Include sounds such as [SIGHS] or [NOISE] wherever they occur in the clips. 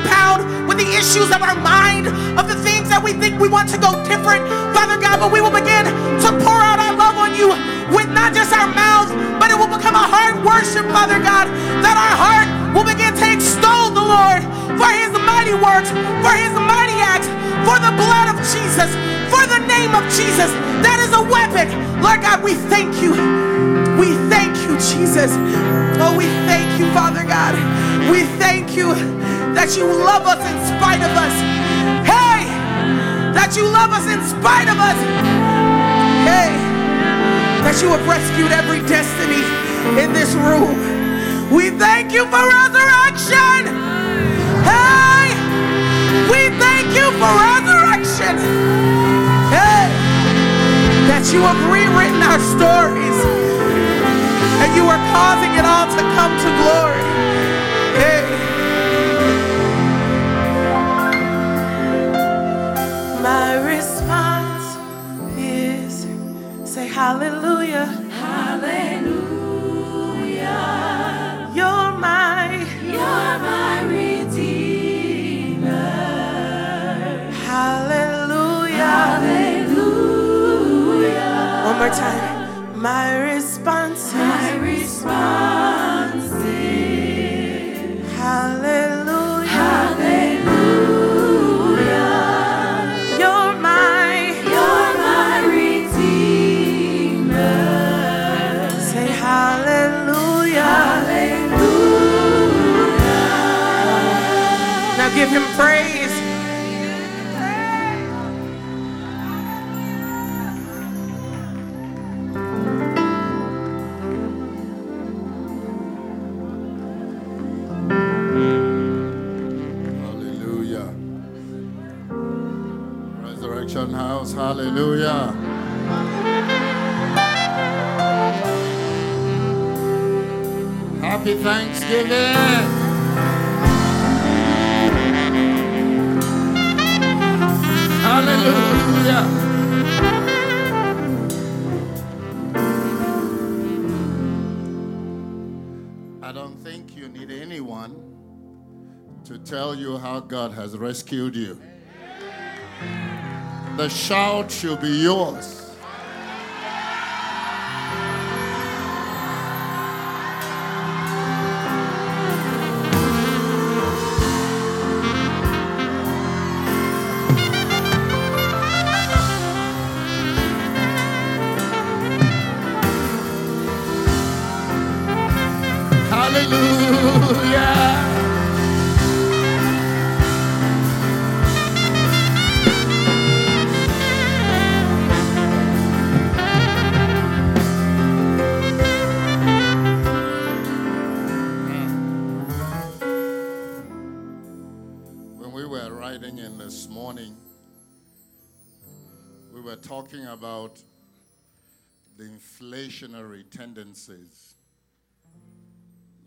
preoccupied with the issues of our mind, of the things that we think we want to go different, Father God, but we will begin to pour out our love on you with not just our mouths, but it will become a heart worship, Father God, that our heart will begin to extol the Lord for his mighty works, for his mighty acts, for the blood of Jesus, for the name of Jesus. That is a weapon. Lord God, we thank you. We thank you, Jesus. Oh, we thank you, Father God. We thank you that you love us in spite of us. Hey, that you love us in spite of us. Hey, that you have rescued every destiny in this room. We thank you for resurrection. Hey, we thank you for resurrection. Hey, that you have rewritten our stories and you are causing it all to come to glory. Hallelujah. Hallelujah. You're my You're my Redeemer. hallelujah. Hallelujah. One more time. My response him praise. Hallelujah. Resurrection House, hallelujah. Happy Thanksgiving. Tell you how God has rescued you. The shout should be yours. About the inflationary tendencies.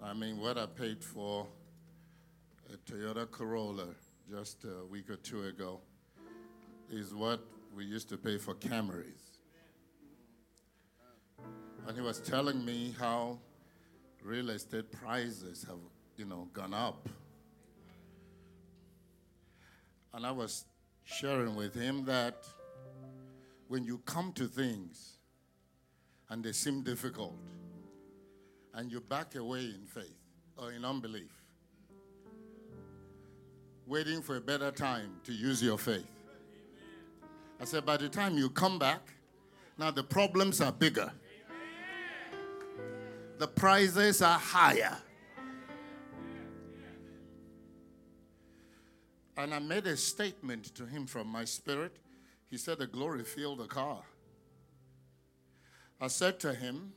I mean, what I paid for a Toyota Corolla just a week or two ago is what we used to pay for Camrys. And he was telling me how real estate prices have, you know, gone up. And I was sharing with him that when you come to things and they seem difficult, and you back away in faith or in unbelief, waiting for a better time to use your faith. I said, by the time you come back, now the problems are bigger, the prices are higher. And I made a statement to him from my spirit. He said, The glory filled the car. I said to him,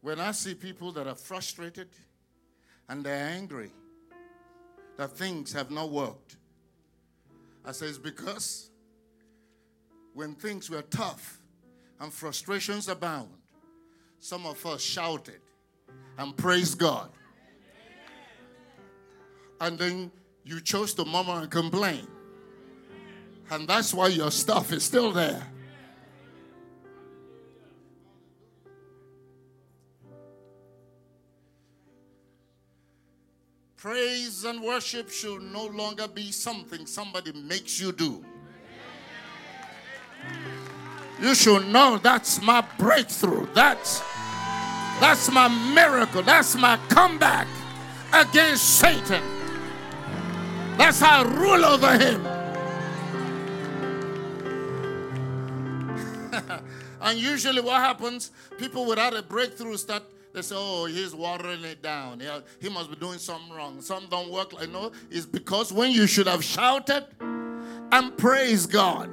When I see people that are frustrated and they're angry that things have not worked, I say, It's because when things were tough and frustrations abound, some of us shouted and praised God. And then you chose to murmur and complain. And that's why your stuff is still there. Praise and worship should no longer be something somebody makes you do. You should know that's my breakthrough. That's that's my miracle. That's my comeback against Satan. That's how I rule over him. [LAUGHS] and usually, what happens? People without a breakthrough start. They say, "Oh, he's watering it down. He must be doing something wrong. Some don't work like no. It's because when you should have shouted and praised God,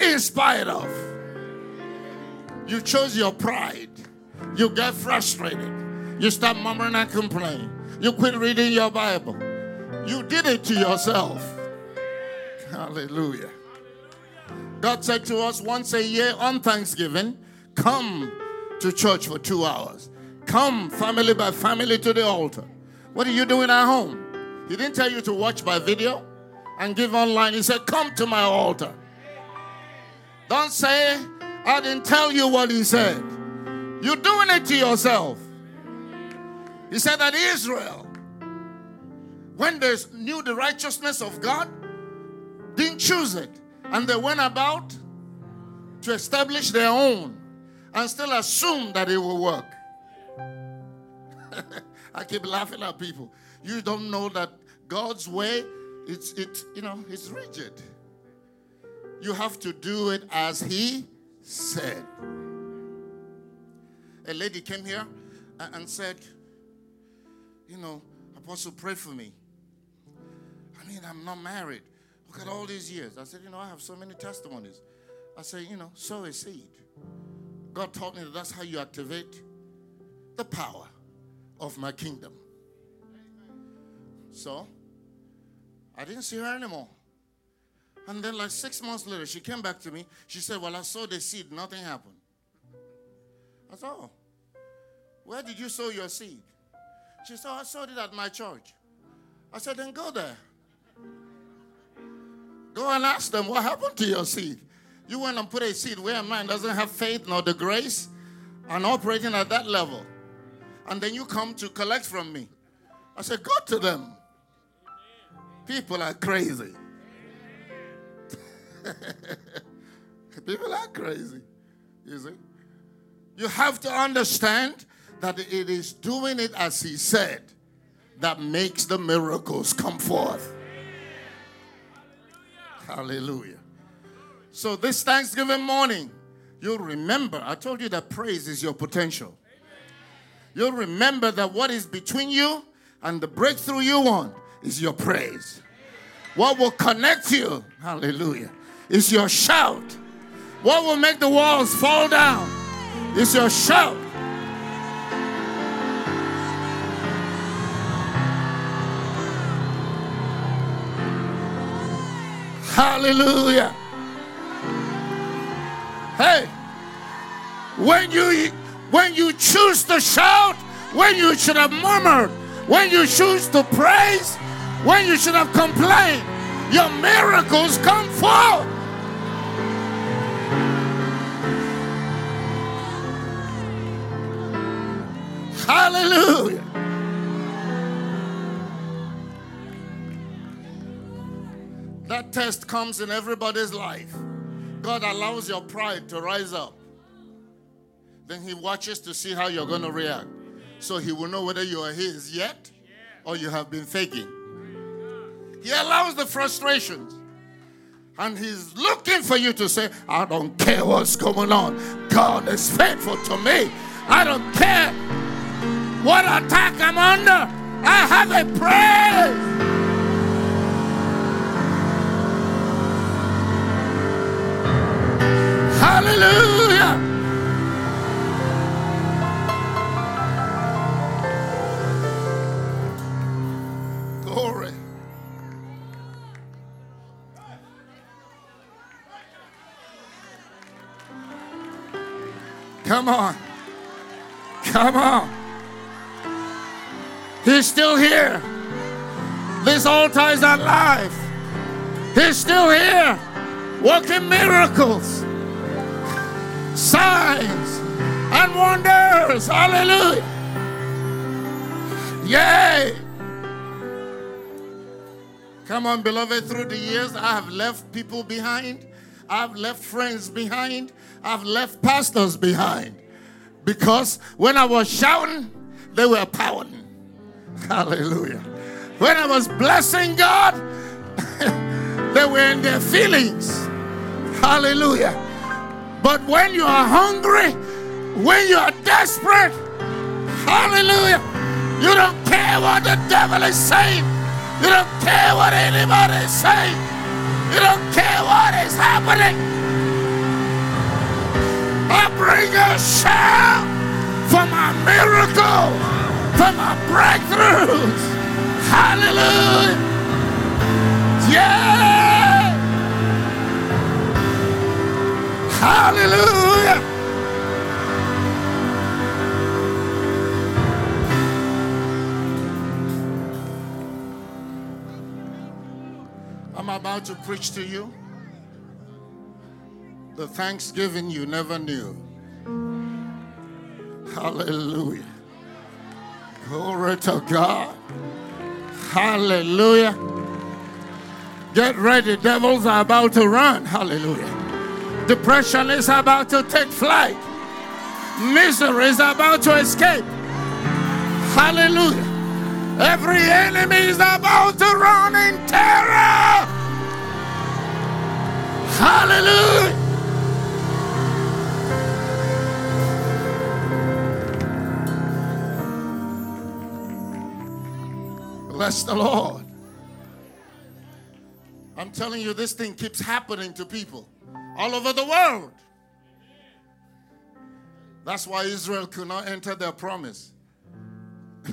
in spite of, you chose your pride. You get frustrated. You start murmuring and complaining. You quit reading your Bible. You did it to yourself. Hallelujah. God said to us once a year on Thanksgiving, Come to church for two hours. Come family by family to the altar. What are you doing at home? He didn't tell you to watch by video and give online. He said, Come to my altar. Don't say, I didn't tell you what he said. You're doing it to yourself. He said that Israel, when they knew the righteousness of God, didn't choose it. And they went about to establish their own and still assume that it will work. [LAUGHS] I keep laughing at people. You don't know that God's way, it's it, you know, it's rigid. You have to do it as He said. A lady came here and said, you know, Apostle, pray for me. I mean, I'm not married. Look at all these years. I said, you know, I have so many testimonies. I said, you know, sow a seed. God taught me that that's how you activate the power of my kingdom. So, I didn't see her anymore. And then, like six months later, she came back to me. She said, Well, I sowed the seed, nothing happened. I said, Oh, where did you sow your seed? She said, oh, I sowed it at my church. I said, Then go there. Go and ask them what happened to your seed. You went and put a seed where a man doesn't have faith nor the grace and operating at that level. And then you come to collect from me. I said, Go to them. People are crazy. [LAUGHS] People are crazy. You see? You have to understand that it is doing it as He said that makes the miracles come forth. Hallelujah. So, this Thanksgiving morning, you'll remember, I told you that praise is your potential. You'll remember that what is between you and the breakthrough you want is your praise. What will connect you, hallelujah, is your shout. What will make the walls fall down is your shout. Hallelujah. Hey, when you when you choose to shout, when you should have murmured, when you choose to praise, when you should have complained, your miracles come forth. Hallelujah. That test comes in everybody's life. God allows your pride to rise up. Then He watches to see how you're going to react. So He will know whether you are His yet or you have been faking. He allows the frustrations. And He's looking for you to say, I don't care what's going on. God is faithful to me. I don't care what attack I'm under. I have a praise. Hallelujah. Glory. Come on. Come on. He's still here. This altar is alive. He's still here, working miracles signs and wonders. Hallelujah. Yay. Come on, beloved, through the years, I have left people behind. I've left friends behind. I've left pastors behind. Because when I was shouting, they were pouting. [LAUGHS] Hallelujah. When I was blessing God, [LAUGHS] they were in their feelings. Hallelujah. But when you are hungry, when you are desperate, hallelujah, you don't care what the devil is saying. You don't care what anybody is saying. You don't care what is happening. I bring a shout for my miracles, for my breakthroughs. Hallelujah. Yeah. Hallelujah. I'm about to preach to you the thanksgiving you never knew. Hallelujah. Glory to God. Hallelujah. Get ready, devils are about to run. Hallelujah. Depression is about to take flight. Misery is about to escape. Hallelujah. Every enemy is about to run in terror. Hallelujah. Bless the Lord. I'm telling you, this thing keeps happening to people all over the world. That's why Israel could not enter their promise. [LAUGHS]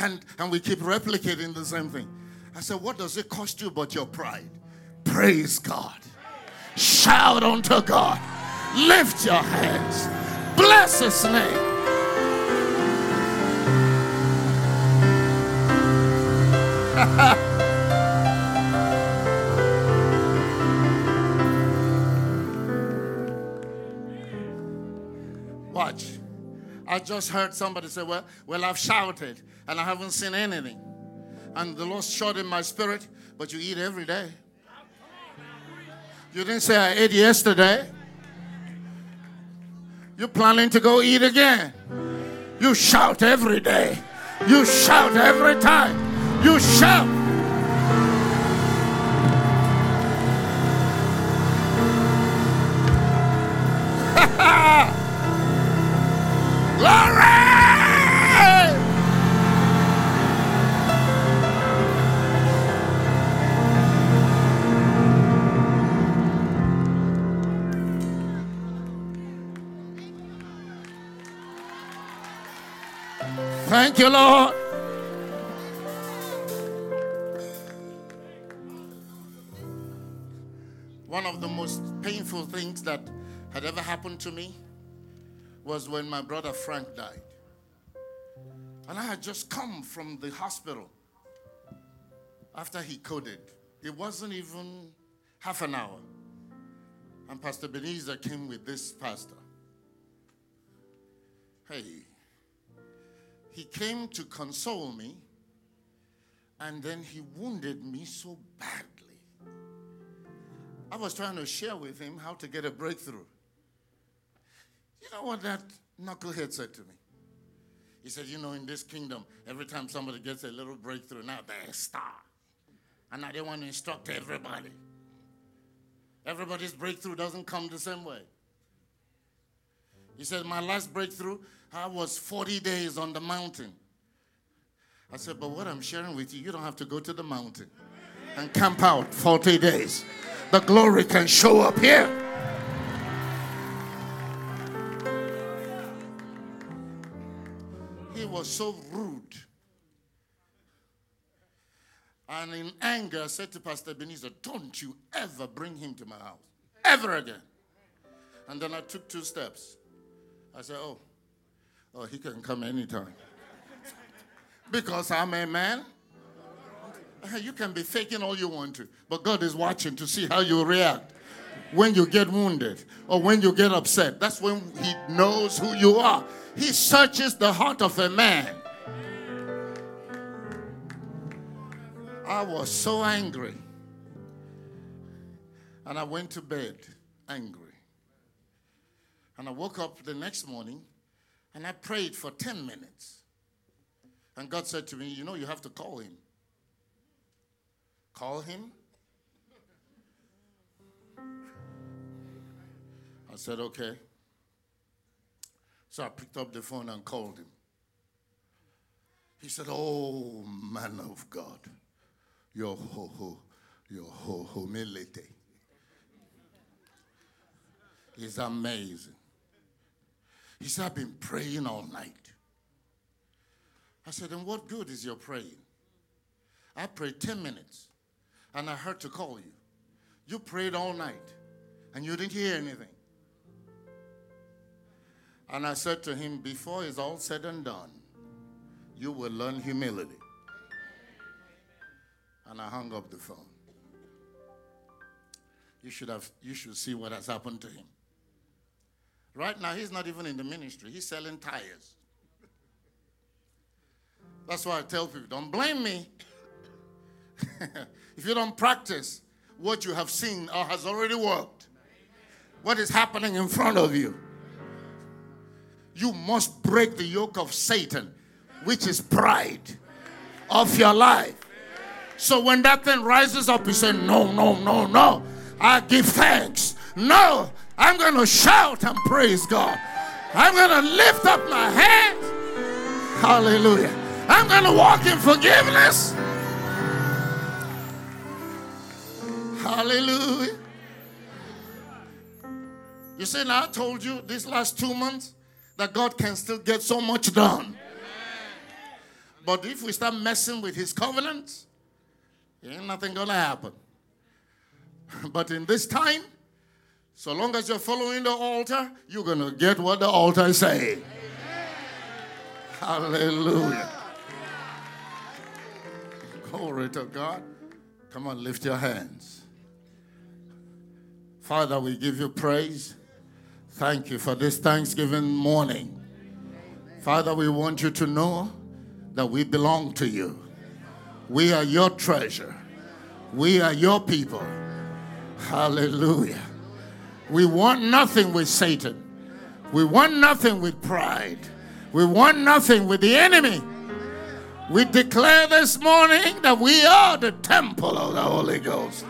and, and we keep replicating the same thing. I said, What does it cost you but your pride? Praise God. Shout unto God. Lift your hands. Bless his name. Watch. [LAUGHS] I just heard somebody say, Well, well, I've shouted and I haven't seen anything. And the Lord shot in my spirit, but you eat every day. You didn't say I ate yesterday. You're planning to go eat again. You shout every day. You shout every time. You shout. Thank you, Lord. One of the most painful things that had ever happened to me was when my brother Frank died. And I had just come from the hospital after he coded. It wasn't even half an hour. And Pastor Beniza came with this pastor. Hey, he came to console me, and then he wounded me so badly. I was trying to share with him how to get a breakthrough. You know what that knucklehead said to me? He said, You know, in this kingdom, every time somebody gets a little breakthrough, now they're a star. And now they want to instruct everybody. Everybody's breakthrough doesn't come the same way. He said, My last breakthrough, I was 40 days on the mountain. I said, But what I'm sharing with you, you don't have to go to the mountain and camp out 40 days. The glory can show up here. He was so rude. And in anger, I said to Pastor Beniza, Don't you ever bring him to my house. Ever again. And then I took two steps. I said, Oh, oh, he can come anytime. because I'm a man. You can be faking all you want to, but God is watching to see how you react when you get wounded or when you get upset. That's when He knows who you are. He searches the heart of a man. I was so angry. And I went to bed angry. And I woke up the next morning and I prayed for 10 minutes. And God said to me, You know, you have to call him. Call him? I said, Okay. So I picked up the phone and called him. He said, Oh, man of God, your, ho, ho, your ho, humility is amazing. He said, I've been praying all night. I said, And what good is your praying? I prayed 10 minutes and I heard to call you. You prayed all night and you didn't hear anything. And I said to him, Before it's all said and done, you will learn humility. And I hung up the phone. You should have you should see what has happened to him. Right now, he's not even in the ministry, he's selling tires. That's why I tell people don't blame me. [LAUGHS] if you don't practice what you have seen or has already worked, what is happening in front of you, you must break the yoke of Satan, which is pride, of your life. So when that thing rises up, you say, No, no, no, no. I give thanks. No, I'm going to shout and praise God. I'm going to lift up my hands. Hallelujah. I'm going to walk in forgiveness. Hallelujah. You see, now I told you these last two months that God can still get so much done. But if we start messing with his covenants, ain't nothing gonna happen. But in this time, so long as you're following the altar, you're gonna get what the altar is saying. Hallelujah. Glory to God. Come on, lift your hands. Father, we give you praise. Thank you for this Thanksgiving morning. Father, we want you to know that we belong to you. We are your treasure. We are your people. Hallelujah. We want nothing with Satan. We want nothing with pride. We want nothing with the enemy. We declare this morning that we are the temple of the Holy Ghost.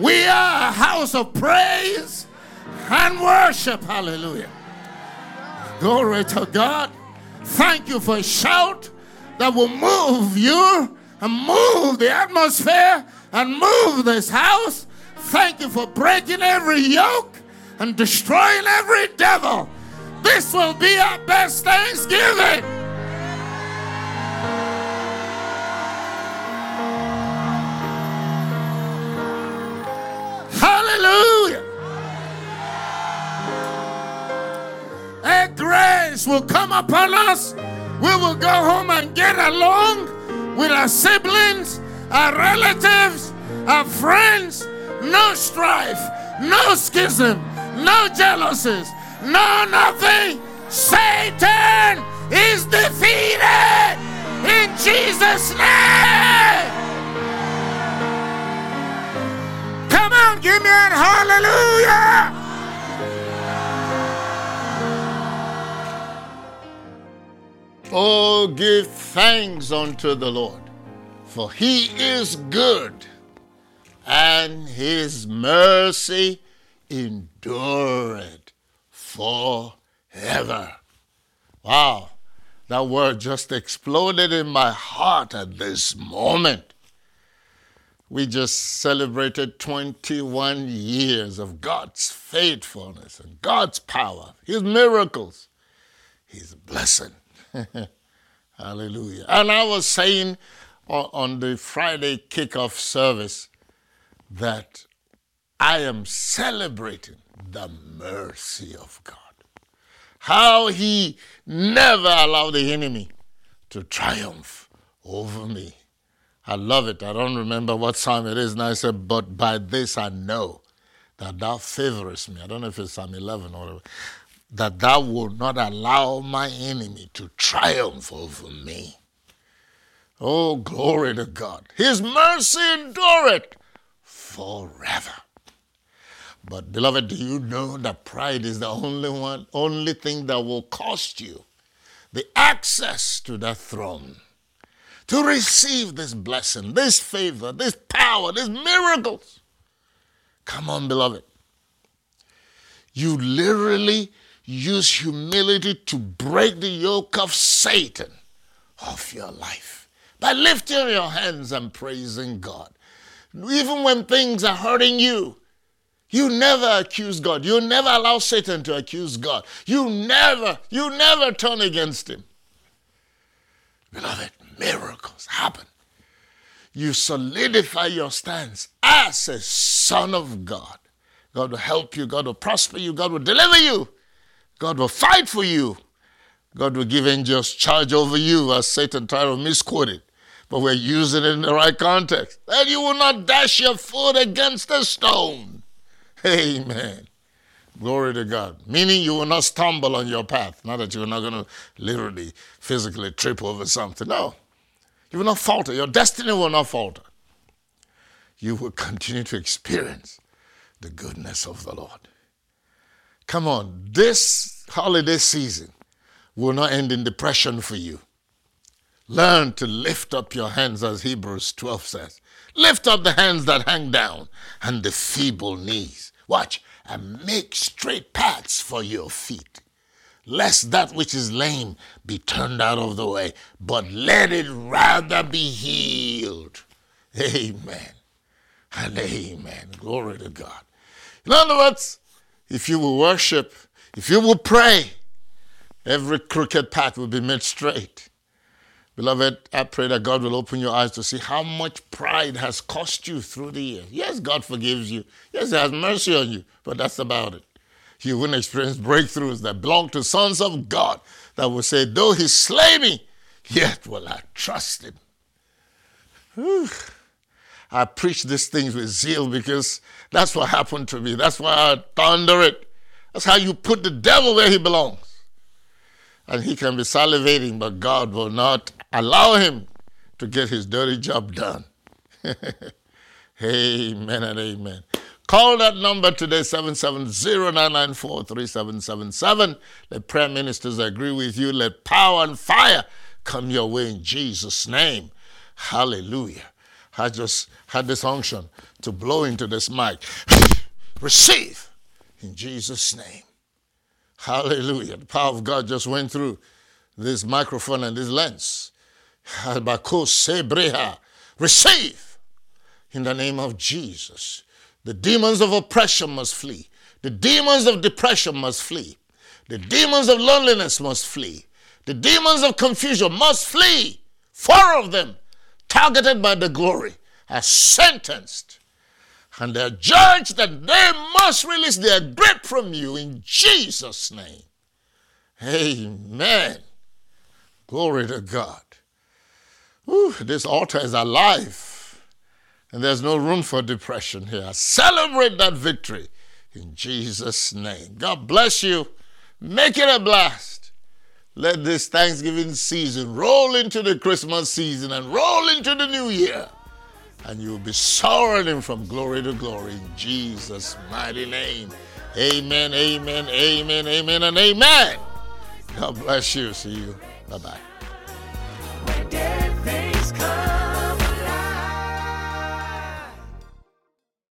We are a house of praise and worship. Hallelujah. Glory to God. Thank you for a shout that will move you and move the atmosphere and move this house. Thank you for breaking every yoke and destroying every devil. This will be our best Thanksgiving. Hallelujah. A grace will come upon us. We will go home and get along with our siblings, our relatives, our friends. No strife, no schism, no jealousies, no nothing. Satan is defeated in Jesus' name. Come on, give me an hallelujah. Oh, give thanks unto the Lord, for he is good, and his mercy endureth forever. Wow, that word just exploded in my heart at this moment. We just celebrated 21 years of God's faithfulness and God's power, His miracles, His blessing. [LAUGHS] Hallelujah. And I was saying on, on the Friday kickoff service that I am celebrating the mercy of God. How He never allowed the enemy to triumph over me. I love it. I don't remember what psalm it is. And I said, But by this I know that thou favorest me. I don't know if it's Psalm 11 or whatever. That thou will not allow my enemy to triumph over me. Oh, glory to God. His mercy endureth forever. But, beloved, do you know that pride is the only one, only thing that will cost you the access to that throne? to receive this blessing, this favor, this power, these miracles. Come on, beloved. You literally use humility to break the yoke of Satan off your life by lifting your hands and praising God. Even when things are hurting you, you never accuse God. You never allow Satan to accuse God. You never, you never turn against him. Beloved, miracles happen. You solidify your stance as a son of God. God will help you, God will prosper you, God will deliver you, God will fight for you. God will give angels charge over you, as Satan tried to misquote it. But we're using it in the right context. That you will not dash your foot against a stone. Amen. Glory to God. Meaning you will not stumble on your path. Not that you're not going to literally, physically trip over something. No. You will not falter. Your destiny will not falter. You will continue to experience the goodness of the Lord. Come on, this holiday season will not end in depression for you. Learn to lift up your hands, as Hebrews 12 says. Lift up the hands that hang down and the feeble knees. Watch, and make straight paths for your feet. Lest that which is lame be turned out of the way, but let it rather be healed. Amen. And amen. Glory to God. In other words, if you will worship, if you will pray, every crooked path will be made straight. Beloved, I pray that God will open your eyes to see how much pride has cost you through the years. Yes, God forgives you. Yes, He has mercy on you, but that's about it. You wouldn't experience breakthroughs that belong to sons of God that will say, Though He slay me, yet will I trust Him. Whew. I preach these things with zeal because that's what happened to me. That's why I thunder it. That's how you put the devil where he belongs. And he can be salivating, but God will not allow him to get his dirty job done. [LAUGHS] amen and amen. Call that number today, 770-994-3777. Let prayer ministers agree with you. Let power and fire come your way in Jesus' name. Hallelujah. I just had this unction to blow into this mic. [SIGHS] Receive in Jesus' name. Hallelujah. The power of God just went through this microphone and this lens. Receive in the name of Jesus. The demons of oppression must flee. The demons of depression must flee. The demons of loneliness must flee. The demons of confusion must flee. Four of them targeted by the glory are sentenced and they're judged and they must release their grip from you in Jesus' name. Amen. Glory to God. This altar is alive and there's no room for depression here. Celebrate that victory in Jesus' name. God bless you. Make it a blast. Let this Thanksgiving season roll into the Christmas season and roll into the new year and you'll be soaring from glory to glory in Jesus' mighty name. Amen, amen, amen, amen, and amen. God bless you. See you. Bye bye.